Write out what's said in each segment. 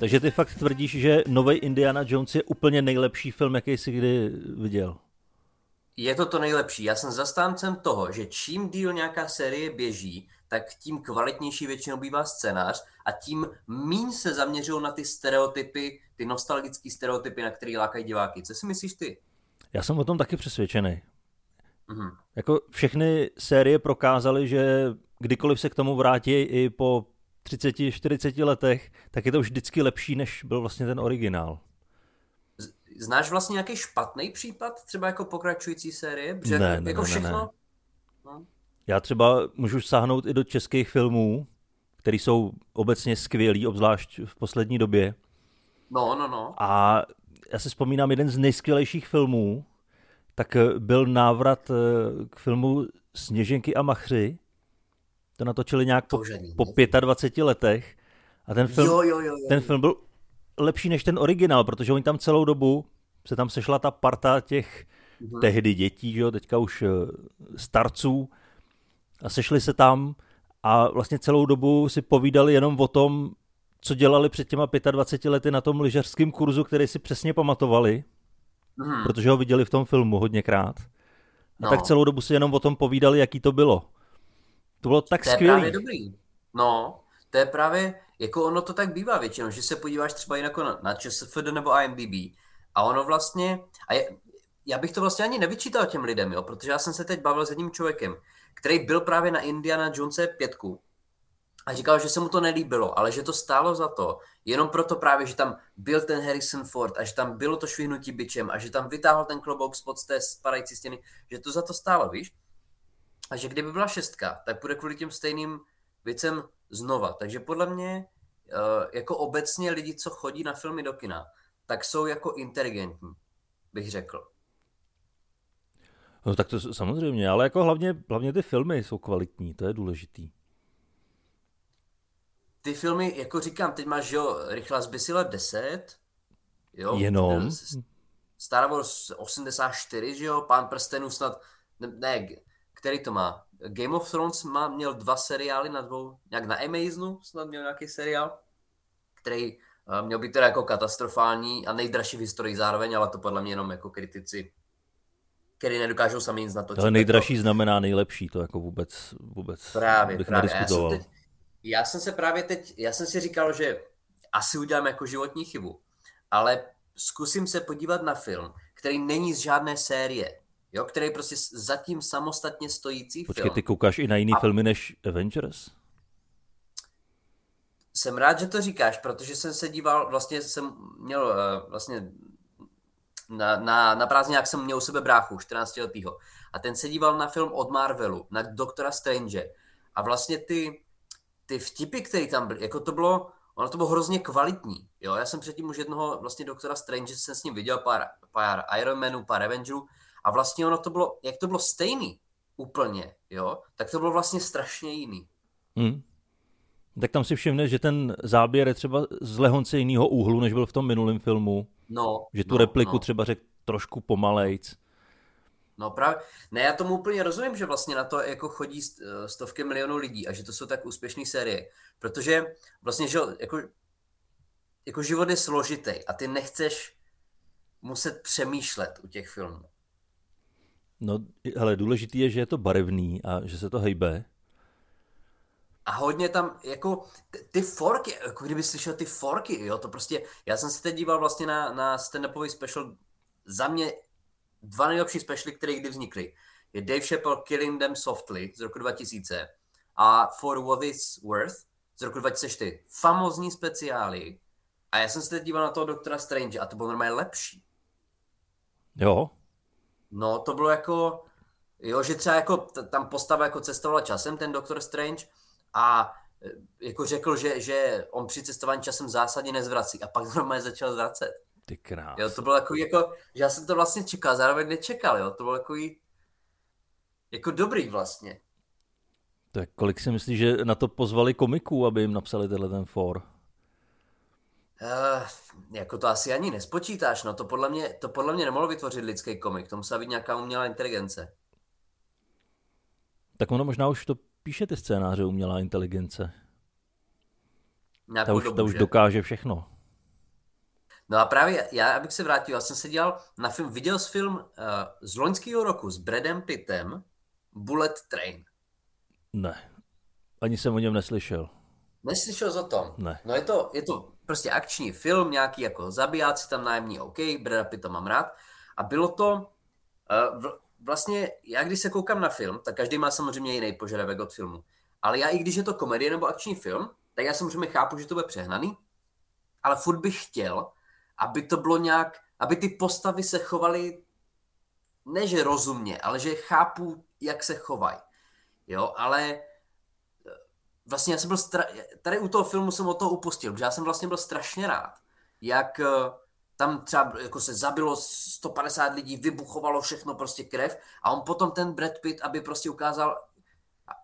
Takže ty fakt tvrdíš, že nový Indiana Jones je úplně nejlepší film, jaký jsi kdy viděl? Je to to nejlepší. Já jsem zastáncem toho, že čím díl nějaká série běží, tak tím kvalitnější většinou bývá scénář a tím míň se zaměřují na ty stereotypy, ty nostalgické stereotypy, na které lákají diváky. Co si myslíš ty? Já jsem o tom taky přesvědčený. Mm-hmm. Jako všechny série prokázaly, že kdykoliv se k tomu vrátí i po 30-40 letech, tak je to vždycky lepší, než byl vlastně ten originál. Znáš vlastně nějaký špatný případ, třeba jako pokračující série? Protože ne, ne, jako ne, všechno... ne. No. Já třeba můžu sáhnout i do českých filmů, které jsou obecně skvělý, obzvlášť v poslední době. No, no, no. A já si vzpomínám jeden z nejskvělejších filmů, tak byl návrat eh, k filmu Sněženky a machři. To natočili nějak po, po 25 letech. A ten film, jo, jo, jo, jo. ten film byl lepší než ten originál, protože oni tam celou dobu se tam sešla ta parta těch mm-hmm. tehdy dětí, že jo, teďka už eh, starců a sešli se tam a vlastně celou dobu si povídali jenom o tom, co dělali před těma 25 lety na tom lyžařském kurzu, který si přesně pamatovali, mm. protože ho viděli v tom filmu hodněkrát. A no. tak celou dobu si jenom o tom povídali, jaký to bylo. To bylo tak to skvělé. To je právě dobrý. No, to je právě, jako ono to tak bývá většinou, že se podíváš třeba jinak na, na ČSFD nebo IMDb a ono vlastně, a je, já bych to vlastně ani nevyčítal těm lidem, jo, protože já jsem se teď bavil s jedním člověkem, který byl právě na Indiana Jonese pětku a říkal, že se mu to nelíbilo, ale že to stálo za to, jenom proto právě, že tam byl ten Harrison Ford a že tam bylo to švihnutí byčem a že tam vytáhl ten klobouk spod té spadající stěny, že to za to stálo, víš? A že kdyby byla šestka, tak bude kvůli těm stejným věcem znova. Takže podle mě, eh, jako obecně lidi, co chodí na filmy do kina, tak jsou jako inteligentní, bych řekl. No tak to samozřejmě, ale jako hlavně, hlavně ty filmy jsou kvalitní, to je důležitý. Ty filmy, jako říkám, teď máš, jo, Rychlá zbysile 10, jo. Jenom. Star Wars 84, že jo, Pán prstenů snad, ne který to má? Game of Thrones má, měl dva seriály na dvou, nějak na Amazonu snad měl nějaký seriál, který uh, měl být teda jako katastrofální a nejdražší v historii zároveň, ale to podle mě jenom jako kritici, který nedokážou sami nic natočit. Ale nejdražší to... znamená nejlepší, to jako vůbec, vůbec právě, bych právě. nediskutoval. Já jsem, teď, já jsem se právě teď, já jsem si říkal, že asi udělám jako životní chybu, ale zkusím se podívat na film, který není z žádné série jo, který prostě zatím samostatně stojící Počkej, film. ty koukáš i na jiný a... filmy než Avengers? Jsem rád, že to říkáš, protože jsem se díval, vlastně jsem měl uh, vlastně na, na, na prázdninách jsem měl u sebe bráchu, 14 letýho. A ten se díval na film od Marvelu, na Doktora Strange. A vlastně ty, ty vtipy, které tam byly, jako to bylo, ono to bylo hrozně kvalitní. Jo? Já jsem předtím už jednoho vlastně Doktora Strange, jsem s ním viděl pár, pár Iron Manů, pár Avengerů a vlastně ono to bylo, jak to bylo stejný úplně, jo, tak to bylo vlastně strašně jiný. Hmm. Tak tam si všimne, že ten záběr je třeba z lehonce jiného úhlu, než byl v tom minulém filmu. No, že tu no, repliku no. třeba řekl trošku pomalejc. No právě, ne, já tomu úplně rozumím, že vlastně na to jako chodí stovky milionů lidí a že to jsou tak úspěšné série, protože vlastně, že jako, jako život je složitý a ty nechceš muset přemýšlet u těch filmů. No, ale důležitý je, že je to barevný a že se to hejbe. A hodně tam, jako, ty, forky, jako kdyby slyšel ty forky, jo, to prostě, já jsem se teď díval vlastně na, na stand-upový special, za mě dva nejlepší specialy, které kdy vznikly. Je Dave Chappelle Killing Them Softly z roku 2000 a For What It's Worth z roku 2004. Famozní speciály. A já jsem se teď díval na toho Doktora Strange a to bylo normálně lepší. Jo, No, to bylo jako, jo, že třeba jako tam postava jako cestovala časem, ten Doctor Strange, a e, jako řekl, že, že on při cestování časem zásadně nezvrací a pak normálně začal zvracet. Ty krás. Jo, to bylo jako, jako, že já jsem to vlastně čekal, zároveň nečekal, jo, to bylo jako jako dobrý vlastně. Tak kolik si myslíš, že na to pozvali komiků, aby jim napsali tenhle ten for? Uh, jako to asi ani nespočítáš, no to podle mě, to podle mě nemohlo vytvořit lidský komik, to musela být nějaká umělá inteligence. Tak ono možná už to píše ty scénáře umělá inteligence. Nějakou ta už, dobu, ta už dokáže všechno. No a právě já, abych se vrátil, já jsem se dělal na film, viděl jsi film uh, z loňského roku s Bradem Pittem, Bullet Train. Ne, ani jsem o něm neslyšel. Neslyšel o tom? Ne. No je to, je to prostě akční film, nějaký jako zabijáci tam nájemní, OK, Brada Pitta mám rád. A bylo to, uh, vlastně já když se koukám na film, tak každý má samozřejmě jiný požadavek od filmu. Ale já i když je to komedie nebo akční film, tak já samozřejmě chápu, že to bude přehnaný, ale furt bych chtěl, aby to bylo nějak, aby ty postavy se chovaly ne že rozumně, ale že chápu, jak se chovají. Jo, ale vlastně já jsem byl, stra... tady u toho filmu jsem o toho upustil, protože já jsem vlastně byl strašně rád, jak eh, tam třeba jako se zabilo 150 lidí, vybuchovalo všechno, prostě krev a on potom ten Brad Pitt, aby prostě ukázal,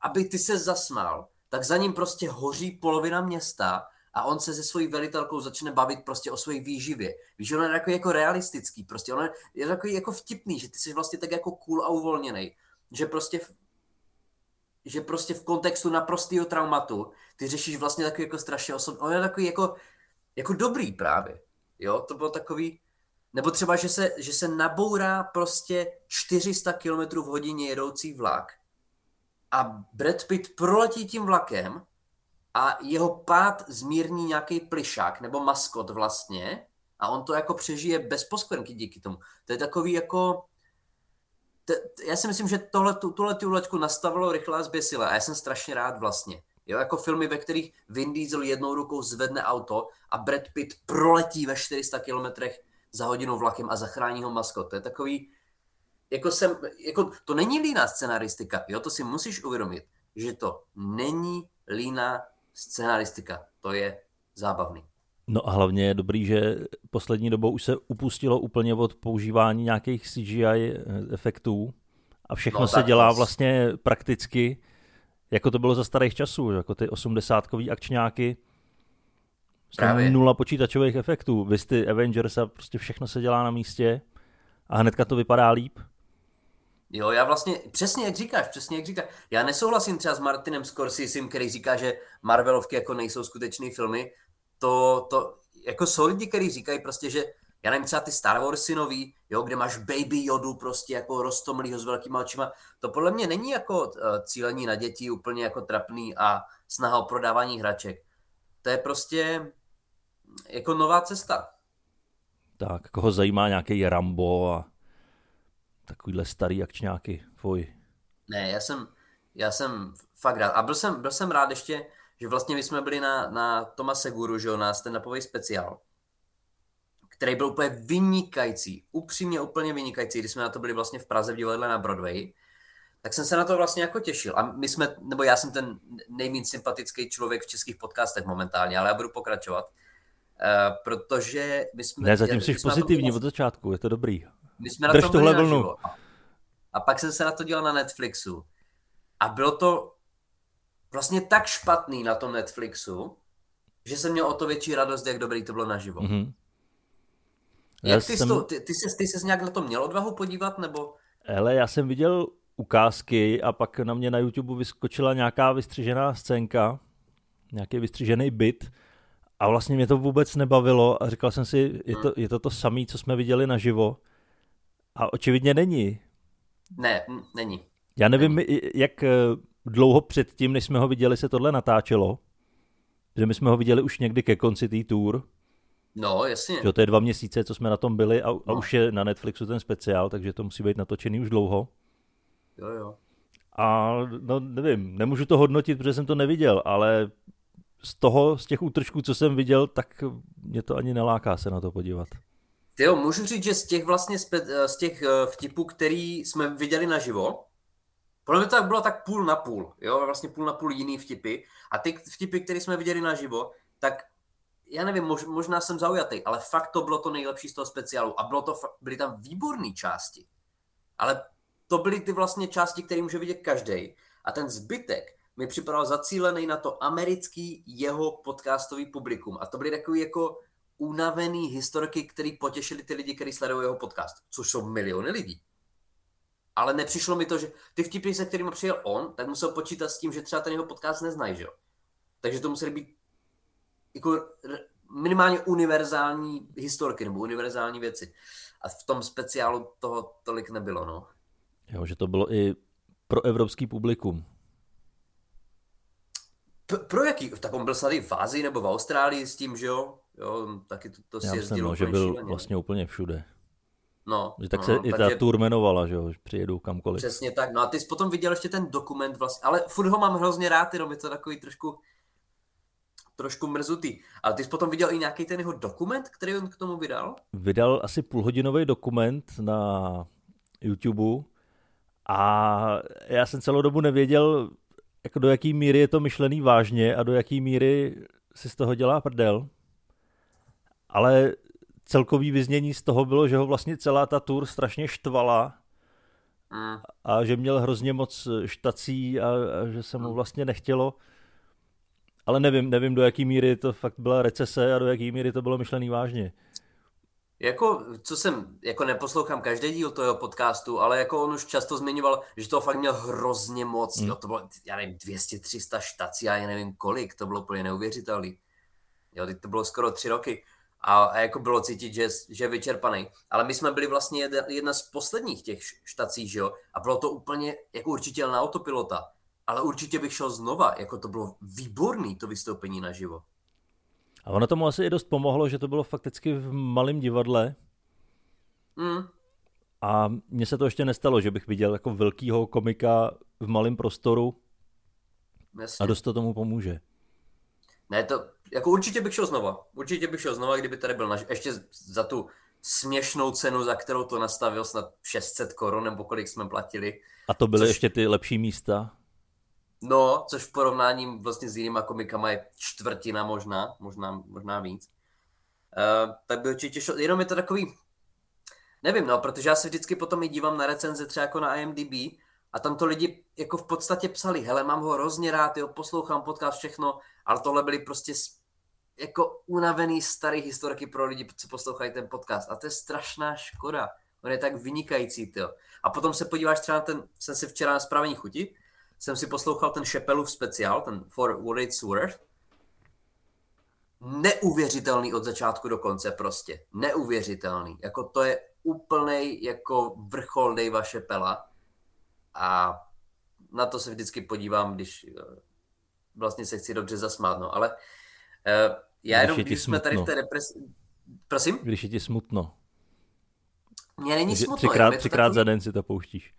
aby ty se zasmál, tak za ním prostě hoří polovina města a on se se svojí velitelkou začne bavit prostě o své výživě. Víš, on je jako, jako realistický, prostě on je takový jako vtipný, že ty jsi vlastně tak jako cool a uvolněný, že prostě že prostě v kontextu naprostého traumatu ty řešíš vlastně takový jako strašně osobní. On je takový jako, jako dobrý právě. Jo, to bylo takový, nebo třeba, že se, že se nabourá prostě 400 km v hodině jedoucí vlak a Brad Pitt proletí tím vlakem a jeho pád zmírní nějaký plišák nebo maskot vlastně a on to jako přežije bez poskvrnky díky tomu. To je takový jako... já si myslím, že tohle, tuhle tu leťku nastavilo rychle a zběsile a já jsem strašně rád vlastně. Jo, jako filmy, ve kterých Vin Diesel jednou rukou zvedne auto a Brad Pitt proletí ve 400 km za hodinu vlakem a zachrání ho maskot. To je takový, jako jsem, jako, to není líná scenaristika, jo, to si musíš uvědomit, že to není líná scenaristika, to je zábavný. No a hlavně je dobrý, že poslední dobou už se upustilo úplně od používání nějakých CGI eh, efektů a všechno no, se dělá vlastně prakticky, jako to bylo za starých časů, jako ty osmdesátkový akčňáky, Právě. nula počítačových efektů. Vy ty Avengers a prostě všechno se dělá na místě a hnedka to vypadá líp. Jo, já vlastně, přesně jak říkáš, přesně jak říkáš. Já nesouhlasím třeba s Martinem Scorsesim, který říká, že Marvelovky jako nejsou skutečné filmy. To, to, jako jsou lidi, kteří říkají prostě, že já nevím, třeba ty Star Warsy nový, jo, kde máš Baby Jodu prostě jako roztomlýho s velkýma očima, to podle mě není jako uh, cílení na děti úplně jako trapný a snaha o prodávání hraček. To je prostě jako nová cesta. Tak, koho zajímá nějaký Rambo a takovýhle starý akčňáky, tvoj. Ne, já jsem, já jsem fakt rád. A byl jsem, byl jsem rád ještě, že vlastně my jsme byli na, na Toma Seguru, že jo, na stand speciál, který byl úplně vynikající, upřímně úplně vynikající, když jsme na to byli vlastně v Praze v divadle na Broadway, tak jsem se na to vlastně jako těšil. A my jsme, nebo já jsem ten nejméně sympatický člověk v českých podcastech momentálně, ale já budu pokračovat. Uh, protože my jsme... Ne, zatím jsi pozitivní od začátku, je to dobrý. My jsme Drž na tohle vlnu. A pak jsem se na to dělal na Netflixu. A bylo to vlastně tak špatný na tom Netflixu, že jsem měl o to větší radost, jak dobrý to bylo naživo. Mm-hmm. Jak ty, jsem... to, ty, ty, jsi, ty jsi nějak na to měl odvahu podívat, nebo? Hele, já jsem viděl ukázky a pak na mě na YouTube vyskočila nějaká vystřižená scénka, nějaký vystřižený bit a vlastně mě to vůbec nebavilo a říkal jsem si, je to, je to to samé, co jsme viděli naživo a očividně není. Ne, není. Já nevím, není. jak eh, dlouho předtím, než jsme ho viděli, se tohle natáčelo. Že my jsme ho viděli už někdy ke konci té tour. No, jasně. Že to je dva měsíce, co jsme na tom byli a, no. a už je na Netflixu ten speciál, takže to musí být natočený už dlouho. Jo, jo. A no nevím, nemůžu to hodnotit, protože jsem to neviděl, ale z toho, z těch útržků, co jsem viděl, tak mě to ani neláká se na to podívat. Jo, můžu říct, že z těch vlastně z těch eh, vtipů, který jsme viděli naživo, podle mě to tak bylo tak půl na půl, jo, vlastně půl na půl jiný vtipy. A ty vtipy, které jsme viděli naživo, tak já nevím, mož, možná jsem zaujatý, ale fakt to bylo to nejlepší z toho speciálu a bylo to, byly tam výborné části. Ale to byly ty vlastně části, které může vidět každý. A ten zbytek mi připadal zacílený na to americký jeho podcastový publikum. A to byly takový jako unavený historky, který potěšili ty lidi, kteří sledují jeho podcast, což jsou miliony lidí. Ale nepřišlo mi to, že ty vtipy, se kterými přijel on, tak musel počítat s tím, že třeba ten jeho podcast neznají, že jo? Takže to museli být jako minimálně univerzální historky nebo univerzální věci. A v tom speciálu toho tolik nebylo, no. Jo, že to bylo i pro evropský publikum. P- pro jaký? Tak on byl snad v Ázii nebo v Austrálii s tím, že jo? Jo, taky to, to si Já myslím, no, že byl šíleně. vlastně úplně všude. No, že tak no, se no, i ta takže... tour jmenovala, že jo, přijedou kamkoliv. Přesně tak, no a ty jsi potom viděl ještě ten dokument vlastně, ale furt ho mám hrozně rád, jenom je to takový trošku trošku mrzutý. Ale ty jsi potom viděl i nějaký ten jeho dokument, který on k tomu vydal? Vydal asi půlhodinový dokument na YouTube a já jsem celou dobu nevěděl, jako do jaký míry je to myšlený vážně a do jaký míry si z toho dělá prdel. Ale celkový vyznění z toho bylo, že ho vlastně celá ta tour strašně štvala mm. a že měl hrozně moc štací a, a že se mu mm. vlastně nechtělo. Ale nevím, nevím, do jaký míry to fakt byla recese a do jaký míry to bylo myšlený vážně. Jako, co jsem, jako neposlouchám každý díl toho podcastu, ale jako on už často zmiňoval, že to fakt měl hrozně moc, mm. jo, to bylo, já nevím, 200-300 štací, já nevím kolik, to bylo úplně neuvěřitelný. Jo, teď to bylo skoro tři roky a, a jako bylo cítit, že, že je vyčerpaný. Ale my jsme byli vlastně jedna, jedna z posledních těch štací, že jo, a bylo to úplně jako určitě na autopilota. Ale určitě bych šel znova, jako to bylo výborný to vystoupení naživo. A ono tomu asi i dost pomohlo, že to bylo fakticky v malém divadle. Mm. A mně se to ještě nestalo, že bych viděl jako velkýho komika v malém prostoru. Jasně. A dost to tomu pomůže. Ne, to, jako určitě bych šel znova. Určitě bych šel znova, kdyby tady byl naš, ještě za tu směšnou cenu, za kterou to nastavil snad 600 korun, nebo kolik jsme platili. A to byly což, ještě ty lepší místa? No, což v porovnání vlastně s jinýma komikama je čtvrtina možná, možná, možná víc. Uh, tak by určitě šel, jenom je to takový, nevím, no, protože já se vždycky potom i dívám na recenze třeba jako na IMDb a tam to lidi jako v podstatě psali, hele, mám ho hrozně rád, jo, poslouchám podcast, všechno, ale tohle byly prostě jako unavený starý historky pro lidi, co poslouchají ten podcast. A to je strašná škoda. On je tak vynikající, jo. A potom se podíváš třeba na ten, jsem si včera na správení chuti, jsem si poslouchal ten Šepelův speciál, ten For What It's Worth. Neuvěřitelný od začátku do konce prostě. Neuvěřitelný. Jako to je úplnej jako vrchol Davea Šepela. A na to se vždycky podívám, když eh, vlastně se chci dobře zasmát, no. Ale uh, já jenom, když, když jsme tady v té depresi... Prosím? Když je ti smutno. Mně není smutno. Třikrát, třikrát takový... za den si to pouštíš.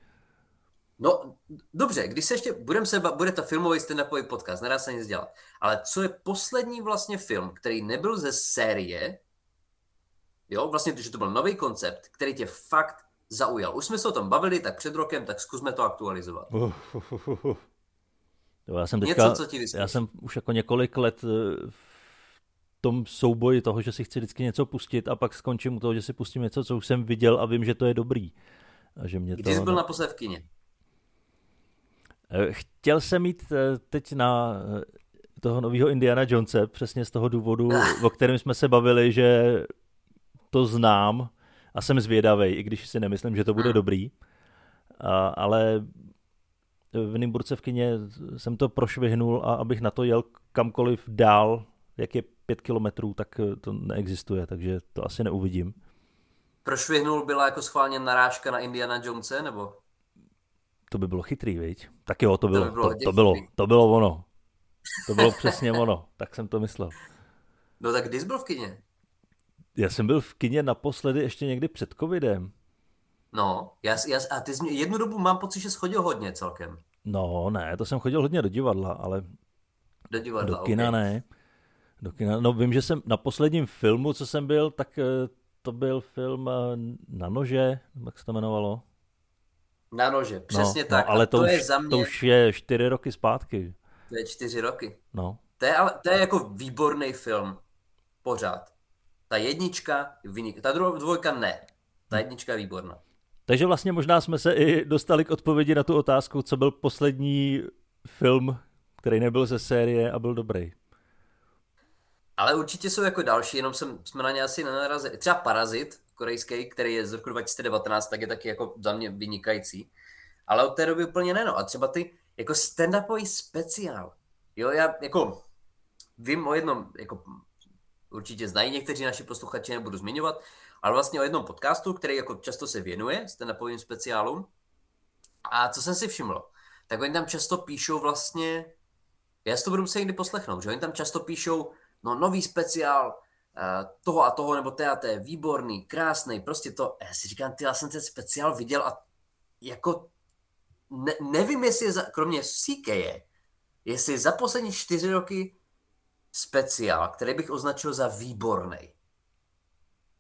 No, dobře, když se ještě, budem se, bude to filmový stand-upový podcast, nedá se nic dělat. Ale co je poslední vlastně film, který nebyl ze série, jo, vlastně, že to byl nový koncept, který tě fakt zaujal. Už jsme se o tom bavili, tak před rokem, tak zkusme to aktualizovat. Uh, uh, uh, uh. Jo, já jsem teďka, Něco, co ti já jsem už jako několik let eh, v tom souboji toho, že si chci vždycky něco pustit a pak skončím u toho, že si pustím něco, co už jsem viděl a vím, že to je dobrý. A že mě Kdy jsi byl naposled v kině? Eh, chtěl jsem mít eh, teď na toho nového Indiana Jonese, přesně z toho důvodu, o kterém jsme se bavili, že to znám a jsem zvědavý, i když si nemyslím, že to bude hmm. dobrý. A, ale v Nymburce v kině jsem to prošvihnul a abych na to jel kamkoliv dál, jak je pět kilometrů, tak to neexistuje, takže to asi neuvidím. Prošvihnul byla jako schválně narážka na Indiana Jonese, nebo? To by bylo chytrý, viď? Tak jo, to bylo, to, by bylo, to, to, bylo, to bylo ono. To bylo přesně ono, tak jsem to myslel. No tak kdy jsi byl v kině? Já jsem byl v kině naposledy ještě někdy před covidem. No, já, já, a ty jsi, jednu dobu mám pocit, že jsi chodil hodně celkem. No, ne, to jsem chodil hodně do divadla, ale do, divadla, do kina okay. ne. Do kina, no vím, že jsem na posledním filmu, co jsem byl, tak eh, to byl film eh, Na nože, jak se to jmenovalo? Na nože, přesně no, tak. No, ale to, to, už, je za mě... to už je čtyři roky zpátky. To je čtyři roky. No. To je, ale, to je jako výborný film. Pořád. Ta jednička, vynik... ta dvojka ne. Ta jednička je výborná. Takže vlastně možná jsme se i dostali k odpovědi na tu otázku, co byl poslední film, který nebyl ze série a byl dobrý. Ale určitě jsou jako další, jenom jsem, jsme na ně asi nenarazili. Třeba Parazit, korejský, který je z roku 2019, tak je taky jako za mě vynikající. Ale od té doby úplně ne, no. A třeba ty jako stand-upový speciál. Jo, já jako vím o jednom jako určitě znají někteří naši posluchači, nebudu zmiňovat, ale vlastně o jednom podcastu, který jako často se věnuje stand-upovým speciálům. A co jsem si všiml, tak oni tam často píšou vlastně, já si to budu muset někdy poslechnout, že oni tam často píšou, no nový speciál, uh, toho a toho, nebo té a té, výborný, krásný, prostě to, já si říkám, ty, já jsem ten speciál viděl a jako ne, nevím, jestli je za, kromě CK je, jestli za poslední čtyři roky speciál, který bych označil za výborný.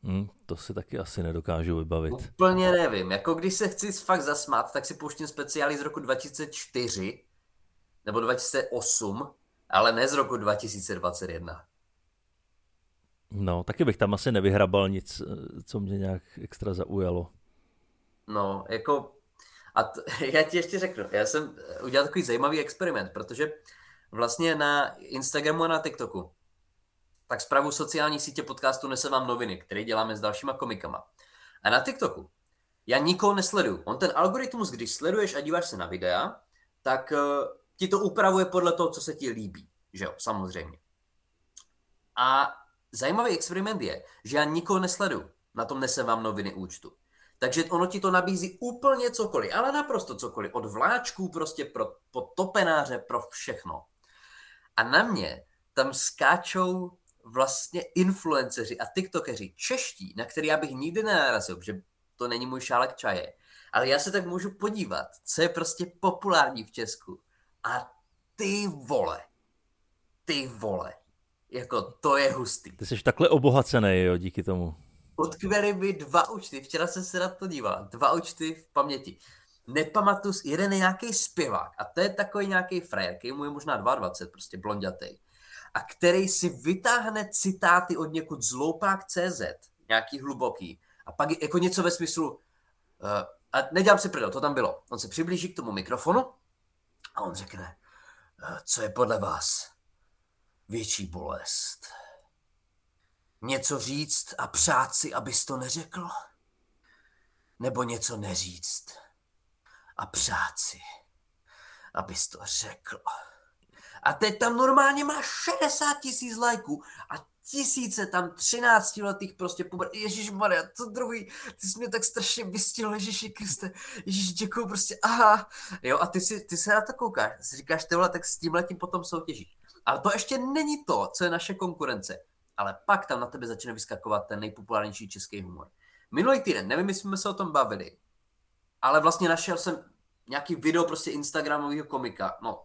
Hmm, to si taky asi nedokážu vybavit. Úplně nevím. Jako když se chci fakt zasmát, tak si pouštím speciály z roku 2004 nebo 2008, ale ne z roku 2021. No, taky bych tam asi nevyhrabal nic, co mě nějak extra zaujalo. No, jako a t- já ti ještě řeknu, já jsem udělal takový zajímavý experiment, protože vlastně na Instagramu a na TikToku tak zprávu sociální sítě podcastu Nese vám noviny, který děláme s dalšíma komikama. A na TikToku já nikoho nesleduju. On ten algoritmus, když sleduješ a díváš se na videa, tak uh, ti to upravuje podle toho, co se ti líbí. Že jo, samozřejmě. A zajímavý experiment je, že já nikoho nesleduju na tom Nese vám noviny účtu. Takže ono ti to nabízí úplně cokoliv, ale naprosto cokoliv. Od vláčků prostě pro, po topenáře, pro všechno. A na mě tam skáčou vlastně influenceři a tiktokeři čeští, na který já bych nikdy nenarazil, že to není můj šálek čaje. Ale já se tak můžu podívat, co je prostě populární v Česku. A ty vole, ty vole, jako to je hustý. Ty jsi takhle obohacený, jo, díky tomu. Utkvěly mi dva účty, včera jsem se na to díval, dva účty v paměti. Nepamatuji, jeden je nějaký zpěvák a to je takový nějaký frajer, který mu je možná 22, prostě blondětej. A který si vytáhne citáty od někud z CZ, nějaký hluboký. A pak jako něco ve smyslu, uh, a nedělám si prdel, to tam bylo. On se přiblíží k tomu mikrofonu a on řekne, uh, co je podle vás větší bolest? Něco říct a přát si, abys to neřekl? Nebo něco neříct a přát si, abys to řekl? A teď tam normálně má 60 tisíc lajků a tisíce tam 13 letých prostě puber. Ježíš Maria, to druhý, ty jsi mě tak strašně vystihl, Ježíši Kriste, Ježíš děkuju, prostě, aha. Jo, a ty, si, ty se na to koukáš, si říkáš, ty vole, tak s tím letím potom soutěžíš. Ale to ještě není to, co je naše konkurence ale pak tam na tebe začne vyskakovat ten nejpopulárnější český humor. Minulý týden, nevím, jestli jsme se o tom bavili, ale vlastně našel jsem nějaký video prostě Instagramového komika, no,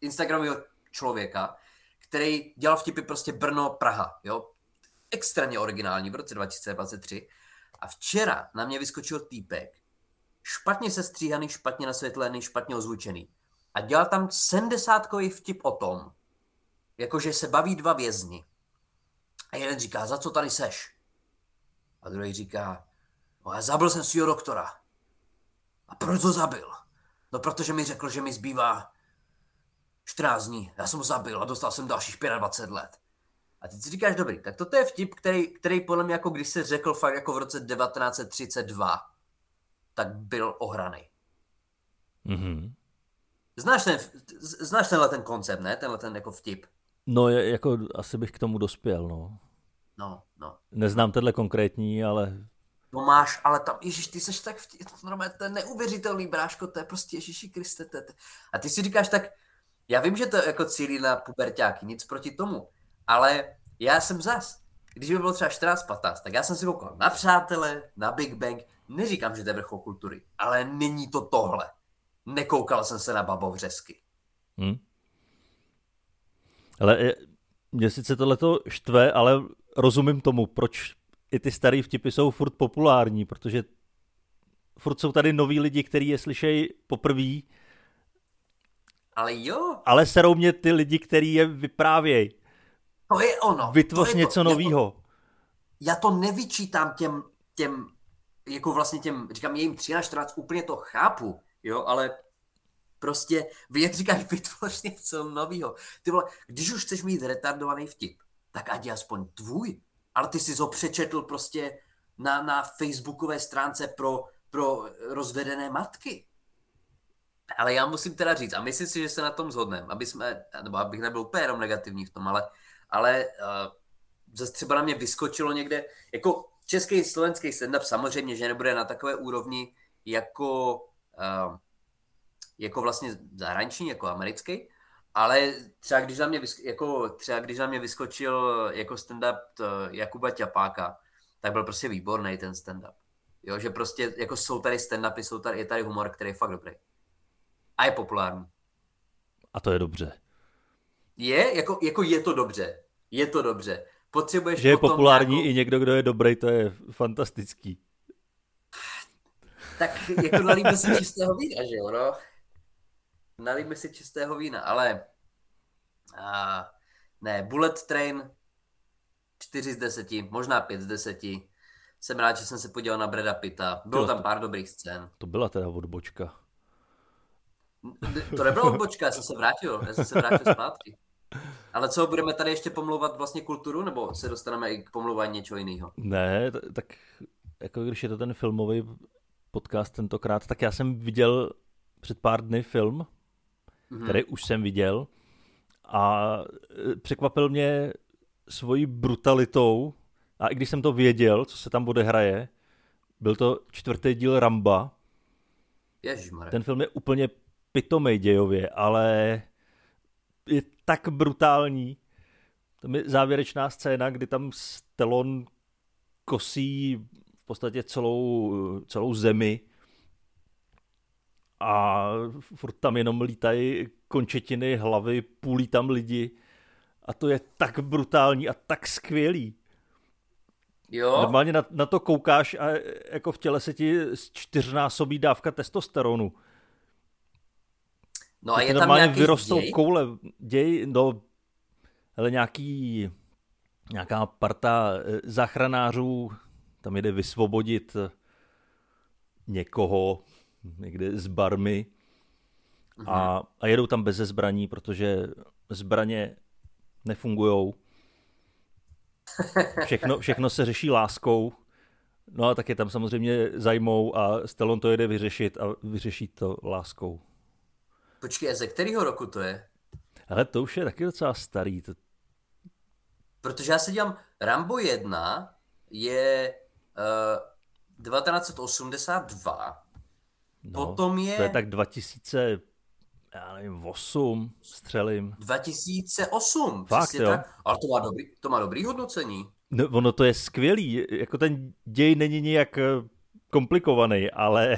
Instagramového člověka, který dělal vtipy prostě Brno, Praha, jo, extrémně originální v roce 2023. A včera na mě vyskočil týpek, špatně sestříhaný, špatně nasvětlený, špatně ozvučený. A dělal tam 70 vtip o tom, jakože se baví dva vězni. A jeden říká, za co tady seš? A druhý říká, no já zabil jsem svého doktora. A proč to zabil? No protože mi řekl, že mi zbývá 14 dní. Já jsem ho zabil a dostal jsem dalších 25 let. A ty si říkáš, dobrý, tak toto je vtip, který, který podle mě, jako když se řekl fakt jako v roce 1932, tak byl ohraný. Mm-hmm. Znáš, ten, znáš tenhle ten koncept, ne? Tenhle ten jako vtip. No, jako asi bych k tomu dospěl, no. No, no. Neznám tenhle konkrétní, ale... No máš, ale tam, Ježíš, ty seš tak, vtí, normálně, to je neuvěřitelný, bráško, to je prostě Ježíši Kriste, to je... A ty si říkáš tak, já vím, že to jako cílí na pubertáky, nic proti tomu, ale já jsem zas, když by bylo třeba 14, 15, tak já jsem si koukal na Přátele, na Big Bang, neříkám, že to je vrchol kultury, ale není to tohle. Nekoukal jsem se na babovřesky. Hmm. Ale mě sice tohleto štve, ale rozumím tomu, proč i ty staré vtipy jsou furt populární, protože furt jsou tady noví lidi, kteří je slyšejí poprvé. Ale jo. Ale serou mě ty lidi, kteří je vyprávějí. To je ono. Vytvoř to něco nového. Já to nevyčítám těm, těm, jako vlastně těm, říkám, jejím 13, 14, úplně to chápu, jo, ale Prostě vy jak říkáš, vytvoř něco nového. Ty vole, když už chceš mít retardovaný vtip, tak ať je aspoň tvůj. Ale ty jsi ho přečetl prostě na, na facebookové stránce pro, pro rozvedené matky. Ale já musím teda říct, a myslím si, že se na tom zhodneme, aby jsme, nebo abych nebyl úplně jenom negativní v tom, ale, ale uh, zase třeba na mě vyskočilo někde, jako český, slovenský stand-up samozřejmě, že nebude na takové úrovni jako, uh, jako vlastně zahraniční, jako americký, ale třeba když na mě, jako, třeba když na mě vyskočil jako stand-up Jakuba Ťapáka, tak byl prostě výborný ten stand-up. Jo, že prostě jako jsou tady stand-upy, jsou tady, je tady humor, který je fakt dobrý. A je populární. A to je dobře. Je, jako, jako je to dobře. Je to dobře. Potřebuješ Že je populární nějakou... i někdo, kdo je dobrý, to je fantastický. Tak jako nalíme si čistého vína, že jo, no? Nalíme si čistého vína, ale a, ne, Bullet Train 4 z 10, možná 5 z 10. Jsem rád, že jsem se podíval na Breda Pitta. Bylo tam pár dobrých scén. To byla teda odbočka. To nebyla odbočka, já jsem se vrátil. Já jsem se vrátil zpátky. Ale co, budeme tady ještě pomlouvat vlastně kulturu, nebo se dostaneme i k pomlouvání něčeho jiného? Ne, tak jako když je to ten filmový podcast tentokrát, tak já jsem viděl před pár dny film, mm-hmm. který už jsem viděl a e, překvapil mě svojí brutalitou a i když jsem to věděl, co se tam odehraje, byl to čtvrtý díl Ramba. Ježišmarja. Ten film je úplně pitomej dějově, ale je tak brutální. To je závěrečná scéna, kdy tam Stelon kosí v podstatě celou, celou zemi a furt tam jenom lítají končetiny, hlavy, půlí tam lidi a to je tak brutální a tak skvělý. Jo. Normálně na, na to koukáš a jako v těle se ti čtyřnásobí dávka testosteronu. No a je tam nějaký vyrostou děj? koule. Děj, no, ale nějaký, nějaká parta eh, záchranářů tam jde vysvobodit někoho někde z barmy a, mhm. a jedou tam bez zbraní, protože zbraně nefungujou. Všechno, všechno se řeší láskou. No a tak je tam samozřejmě zajmou a Stallone to jede vyřešit a vyřeší to láskou. Počkej, a ze kterého roku to je? Ale to už je taky docela starý. To... Protože já se dívám, Rambo 1 je uh, 1982, no, potom je... To je tak 2000, já nevím, 8 střelím. 2008, Fakt, jo. Tak, ale to má, dobrý, to má dobrý hodnocení. No, ono to je skvělý, jako ten děj není nijak eh, komplikovaný, ale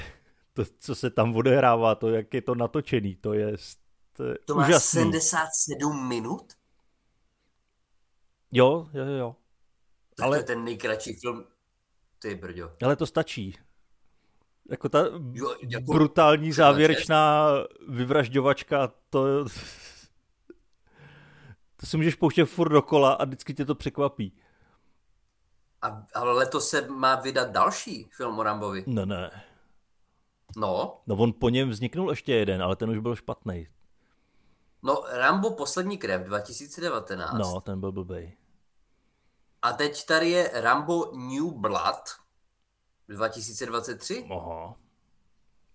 to, co se tam odehrává, to, jak je to natočený, to je, to je To má úžasný. 77 minut? Jo, jo, jo. Tak ale... to je ten nejkratší film. Ty brďo. Ale to stačí. Jako ta jo, jako... brutální závěrečná vyvražďovačka, to... to si můžeš pouštět furt dokola a vždycky tě to překvapí. A, ale letos se má vydat další film o Rambovi. Ne, ne. No. No on po něm vzniknul ještě jeden, ale ten už byl špatný. No, Rambo Poslední krev 2019. No, ten byl blbej. A teď tady je Rambo New Blood 2023. Aha.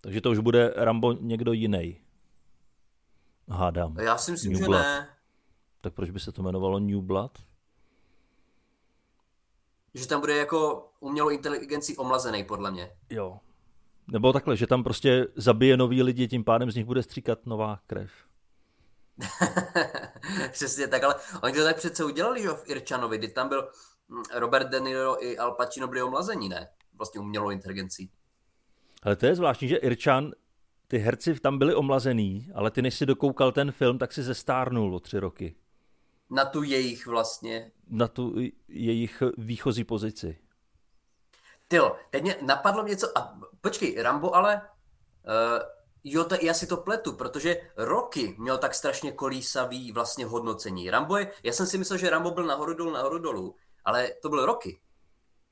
Takže to už bude Rambo někdo jiný. Hádám. Já si myslím, New že Blood. ne. Tak proč by se to jmenovalo New Blood? Že tam bude jako umělou inteligencí omlazený, podle mě. Jo. Nebo takhle, že tam prostě zabije nový lidi, tím pádem z nich bude stříkat nová krev. Přesně tak, ale oni to tak přece udělali, že v Irčanovi, kdy tam byl hm, Robert De Niro i Al Pacino byli omlazení, ne? Vlastně umělou inteligencí. Ale to je zvláštní, že Irčan, ty herci tam byli omlazený, ale ty než si dokoukal ten film, tak si zestárnul o tři roky. Na tu jejich vlastně. Na tu jejich výchozí pozici. Tyjo, teď mě napadlo něco, a počkej, Rambo ale, uh, jo, to, já si to pletu, protože Rocky měl tak strašně kolísavý vlastně hodnocení. Rambo je, já jsem si myslel, že Rambo byl nahoru dolů, nahoru dolů, ale to byl Rocky.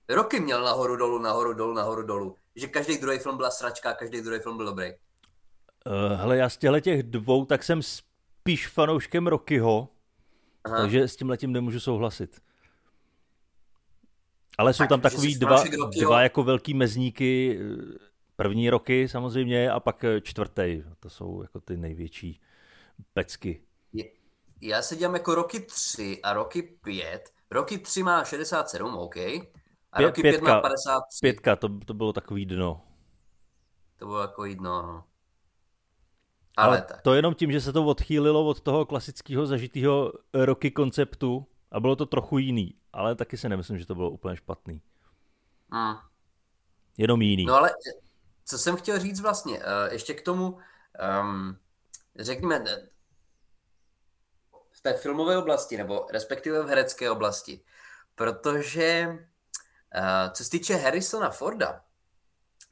Rocky měl nahoru dolů, nahoru dolů, nahoru dolů. Že každý druhý film byla sračka, každý druhý film byl dobrý. Uh, hele, já z těchto těch dvou, tak jsem spíš fanouškem Rockyho, Aha. takže s tím letím nemůžu souhlasit. Ale jsou tak, tam takový dva, dva jako velký mezníky, první roky samozřejmě a pak čtvrtý. To jsou jako ty největší pecky. Já se dělám jako roky tři a roky pět, Roky 3 má 67, OK. A Pě- roky 5 pětka. má 53. Pětka, to, to bylo takový dno. To bylo jako jedno, no. Ale, Ale tak. to jenom tím, že se to odchýlilo od toho klasického zažitého roky konceptu a bylo to trochu jiný, ale taky si nemyslím, že to bylo úplně špatný. Mm. Jenom jiný. No ale co jsem chtěl říct vlastně, eh, ještě k tomu, um, řekněme, eh, v té filmové oblasti, nebo respektive v herecké oblasti, protože uh, co se týče Harrisona Forda,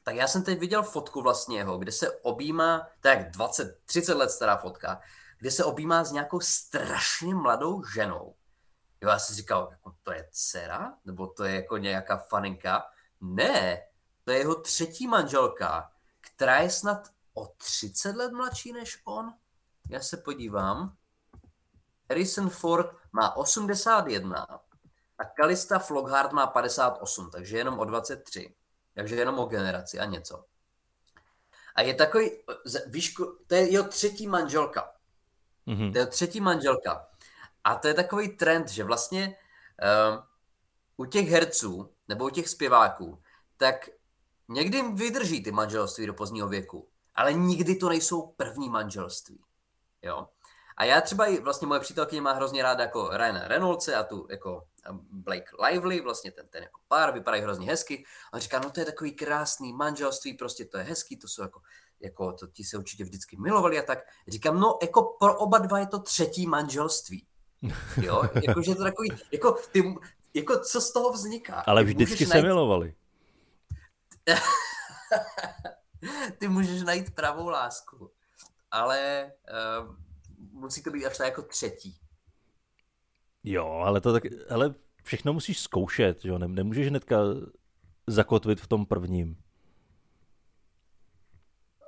tak já jsem teď viděl fotku vlastně jeho, kde se objímá, tak 20, 30 let stará fotka, kde se objímá s nějakou strašně mladou ženou. Jo, já jsem si říkal, jako to je dcera? Nebo to je jako nějaká faninka? Ne, to je jeho třetí manželka, která je snad o 30 let mladší než on. Já se podívám. Harrison Ford má 81 a Kalista Flockhart má 58, takže jenom o 23. Takže jenom o generaci a něco. A je takový, víš, to je jeho třetí manželka. Mhm. To je třetí manželka. A to je takový trend, že vlastně uh, u těch herců nebo u těch zpěváků, tak někdy vydrží ty manželství do pozdního věku, ale nikdy to nejsou první manželství. Jo? A já třeba i vlastně moje přítelkyně má hrozně ráda jako Ryana Reynoldse a tu jako Blake Lively, vlastně ten, ten jako pár, vypadají hrozně hezky. A on říká, no to je takový krásný manželství, prostě to je hezký, to jsou jako, jako to ti se určitě vždycky milovali a tak. Říkám, no jako pro oba dva je to třetí manželství. Jo, jakože to takový, jako, ty, jako co z toho vzniká? Ale Ty vždycky se najít, milovali. ty můžeš najít pravou lásku, ale uh, musí to být až tak jako třetí. Jo, ale to tak, ale všechno musíš zkoušet, jo, Nem- nemůžeš hnedka zakotvit v tom prvním.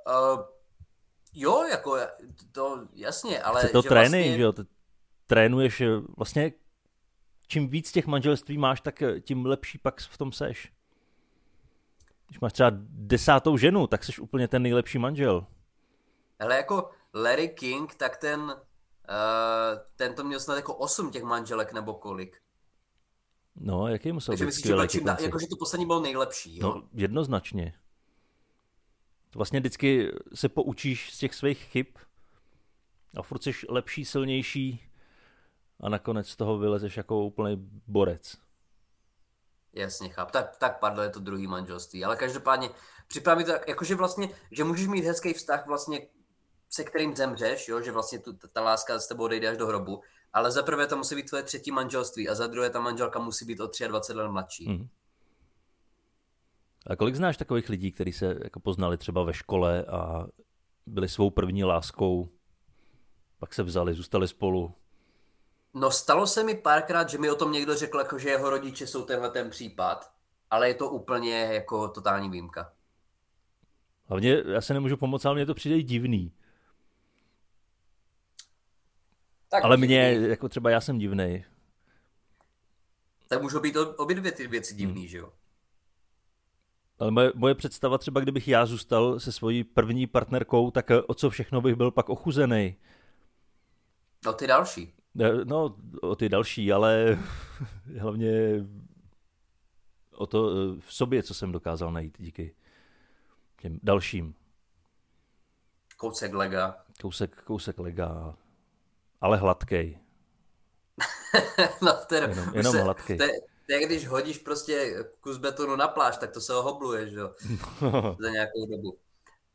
Uh, jo, jako to jasně, ale Chce to že trénink, vlastně, jo, trénuješ, eh, vlastně čím víc těch manželství máš, tak eh, tím lepší pak v tom seš. Když máš třeba desátou ženu, tak jsi úplně ten nejlepší manžel. Ale jako Larry King, tak ten, uh, ten to měl snad jako osm těch manželek nebo kolik. No, jaký musel Takže být že, byl skvělý čím dál, konci. jako, že to poslední bylo nejlepší. Jo? No, jednoznačně. Vlastně vždycky se poučíš z těch svých chyb a furt jsi lepší, silnější a nakonec z toho vylezeš jako úplný borec. Jasně, chápu. Tak, tak padlo je to druhý manželství. Ale každopádně připraví to, tak, jakože vlastně, že můžeš mít hezký vztah vlastně, se kterým zemřeš, jo? že vlastně tu, ta láska s tebou odejde až do hrobu, ale za prvé to musí být tvoje třetí manželství a za druhé ta manželka musí být o 23 let mladší. Mhm. A kolik znáš takových lidí, kteří se jako poznali třeba ve škole a byli svou první láskou, pak se vzali, zůstali spolu. No stalo se mi párkrát, že mi o tom někdo řekl, jako, že jeho rodiče jsou tenhle ten případ, ale je to úplně jako totální výjimka. Hlavně já se nemůžu pomoct, ale mně to přijde divný. Tak, Ale mě, jako třeba já jsem divnej. Tak můžou být obě dvě ty věci divný, že jo? Ale moje, moje představa třeba, kdybych já zůstal se svojí první partnerkou, tak eh, o co všechno bych byl pak ochuzený. No ty další. Eh, No, o ty další, ale hlavně o to eh, v sobě, co jsem dokázal najít díky těm dalším. Kousek lega. Kousek, kousek lega, ale hladkej. no, je, Jenom- jenom se, je, to je, když hodíš prostě kus betonu na pláž, tak to se ohobluje, že jo? Za nějakou dobu.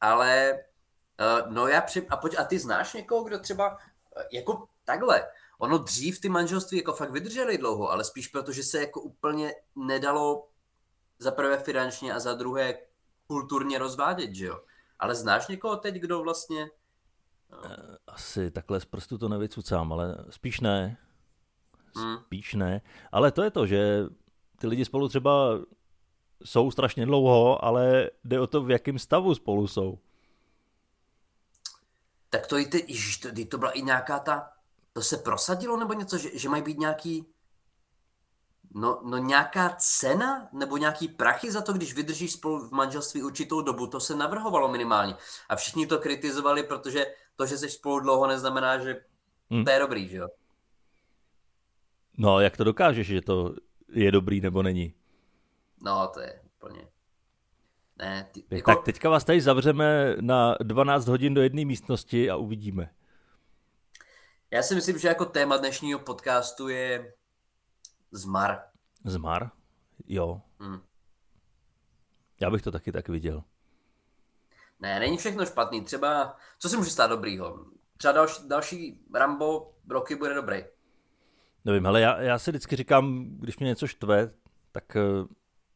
Ale, uh, no já při... A, pojď, a ty znáš někoho, kdo třeba, eh, jako takhle, ono dřív ty manželství jako fakt vydržely dlouho, ale spíš proto, že se jako úplně nedalo za prvé finančně a za druhé kulturně rozvádět, že jo? Ale znáš někoho teď, kdo vlastně... Asi takhle z prstu to nevycucám, ale spíš ne. Hmm. Spíš ne. Ale to je to, že ty lidi spolu třeba jsou strašně dlouho, ale jde o to, v jakém stavu spolu jsou. Tak to i ty, ježiš, to, to byla i nějaká ta, to se prosadilo nebo něco, že, že mají být nějaký, no, no nějaká cena nebo nějaký prachy za to, když vydržíš spolu v manželství určitou dobu, to se navrhovalo minimálně. A všichni to kritizovali, protože to, že jsi spolu dlouho, neznamená, že Hmm. to je dobrý, že jo? No, jak to dokážeš, že to je dobrý nebo není? No, to je úplně... Ne, ty, jako... Tak teďka vás tady zavřeme na 12 hodin do jedné místnosti a uvidíme. Já si myslím, že jako téma dnešního podcastu je zmar. Zmar? Jo. Hmm. Já bych to taky tak viděl. Ne, není všechno špatný. Třeba, co si může stát dobrýho? Třeba další, další Rambo roky bude dobrý. Nevím, ale já, já si vždycky říkám, když mě něco štve, tak eh,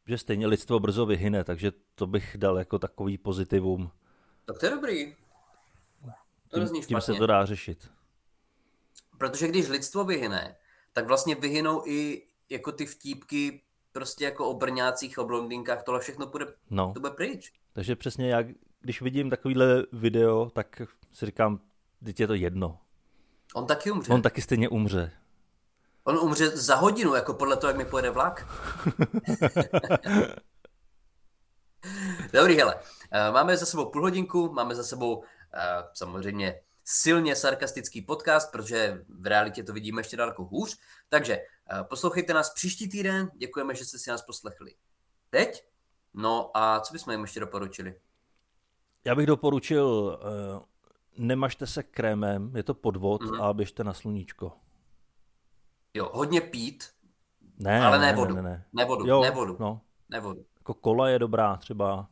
že stejně lidstvo brzo vyhyne, takže to bych dal jako takový pozitivum. Tak to je dobrý. To tím, tím se to dá řešit. Protože když lidstvo vyhyne, tak vlastně vyhynou i jako ty vtípky prostě jako o brňácích, o blondinkách, tohle všechno bude, no. to bude pryč. Takže přesně já, když vidím takovýhle video, tak si říkám, teď je to jedno. On taky umře. On taky stejně umře. On umře za hodinu, jako podle toho, jak mi pojede vlak. Dobrý, hele. Eh, máme za sebou půl hodinku, máme za sebou eh, samozřejmě silně sarkastický podcast, protože v realitě to vidíme ještě daleko hůř. Takže eh, poslouchejte nás příští týden, děkujeme, že jste si nás poslechli teď. No a co bychom jim ještě doporučili? Já bych doporučil, uh, nemažte se krémem, je to podvod mm-hmm. a běžte na sluníčko. Jo, hodně pít, ne, ale ne, ne vodu. Ne, ne, ne. vodu, jo, ne vodu. No. Ne vodu. Jako kola je dobrá třeba.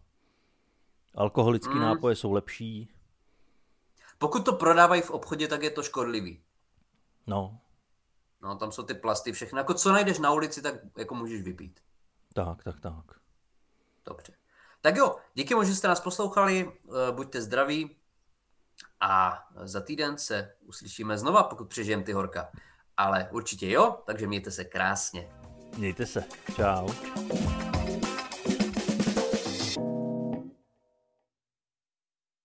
Alkoholické mm. nápoje jsou lepší. Pokud to prodávají v obchodě, tak je to škodlivý. No. No, tam jsou ty plasty, všechno. Jako co najdeš na ulici, tak jako můžeš vypít. Tak, tak, tak. Dobře. Tak jo, díky moc, že jste nás poslouchali, eh, buďte zdraví a za týden se uslyšíme znova, pokud přežijem ty horka. Ale určitě jo, takže mějte se krásně. Mějte se. Čau.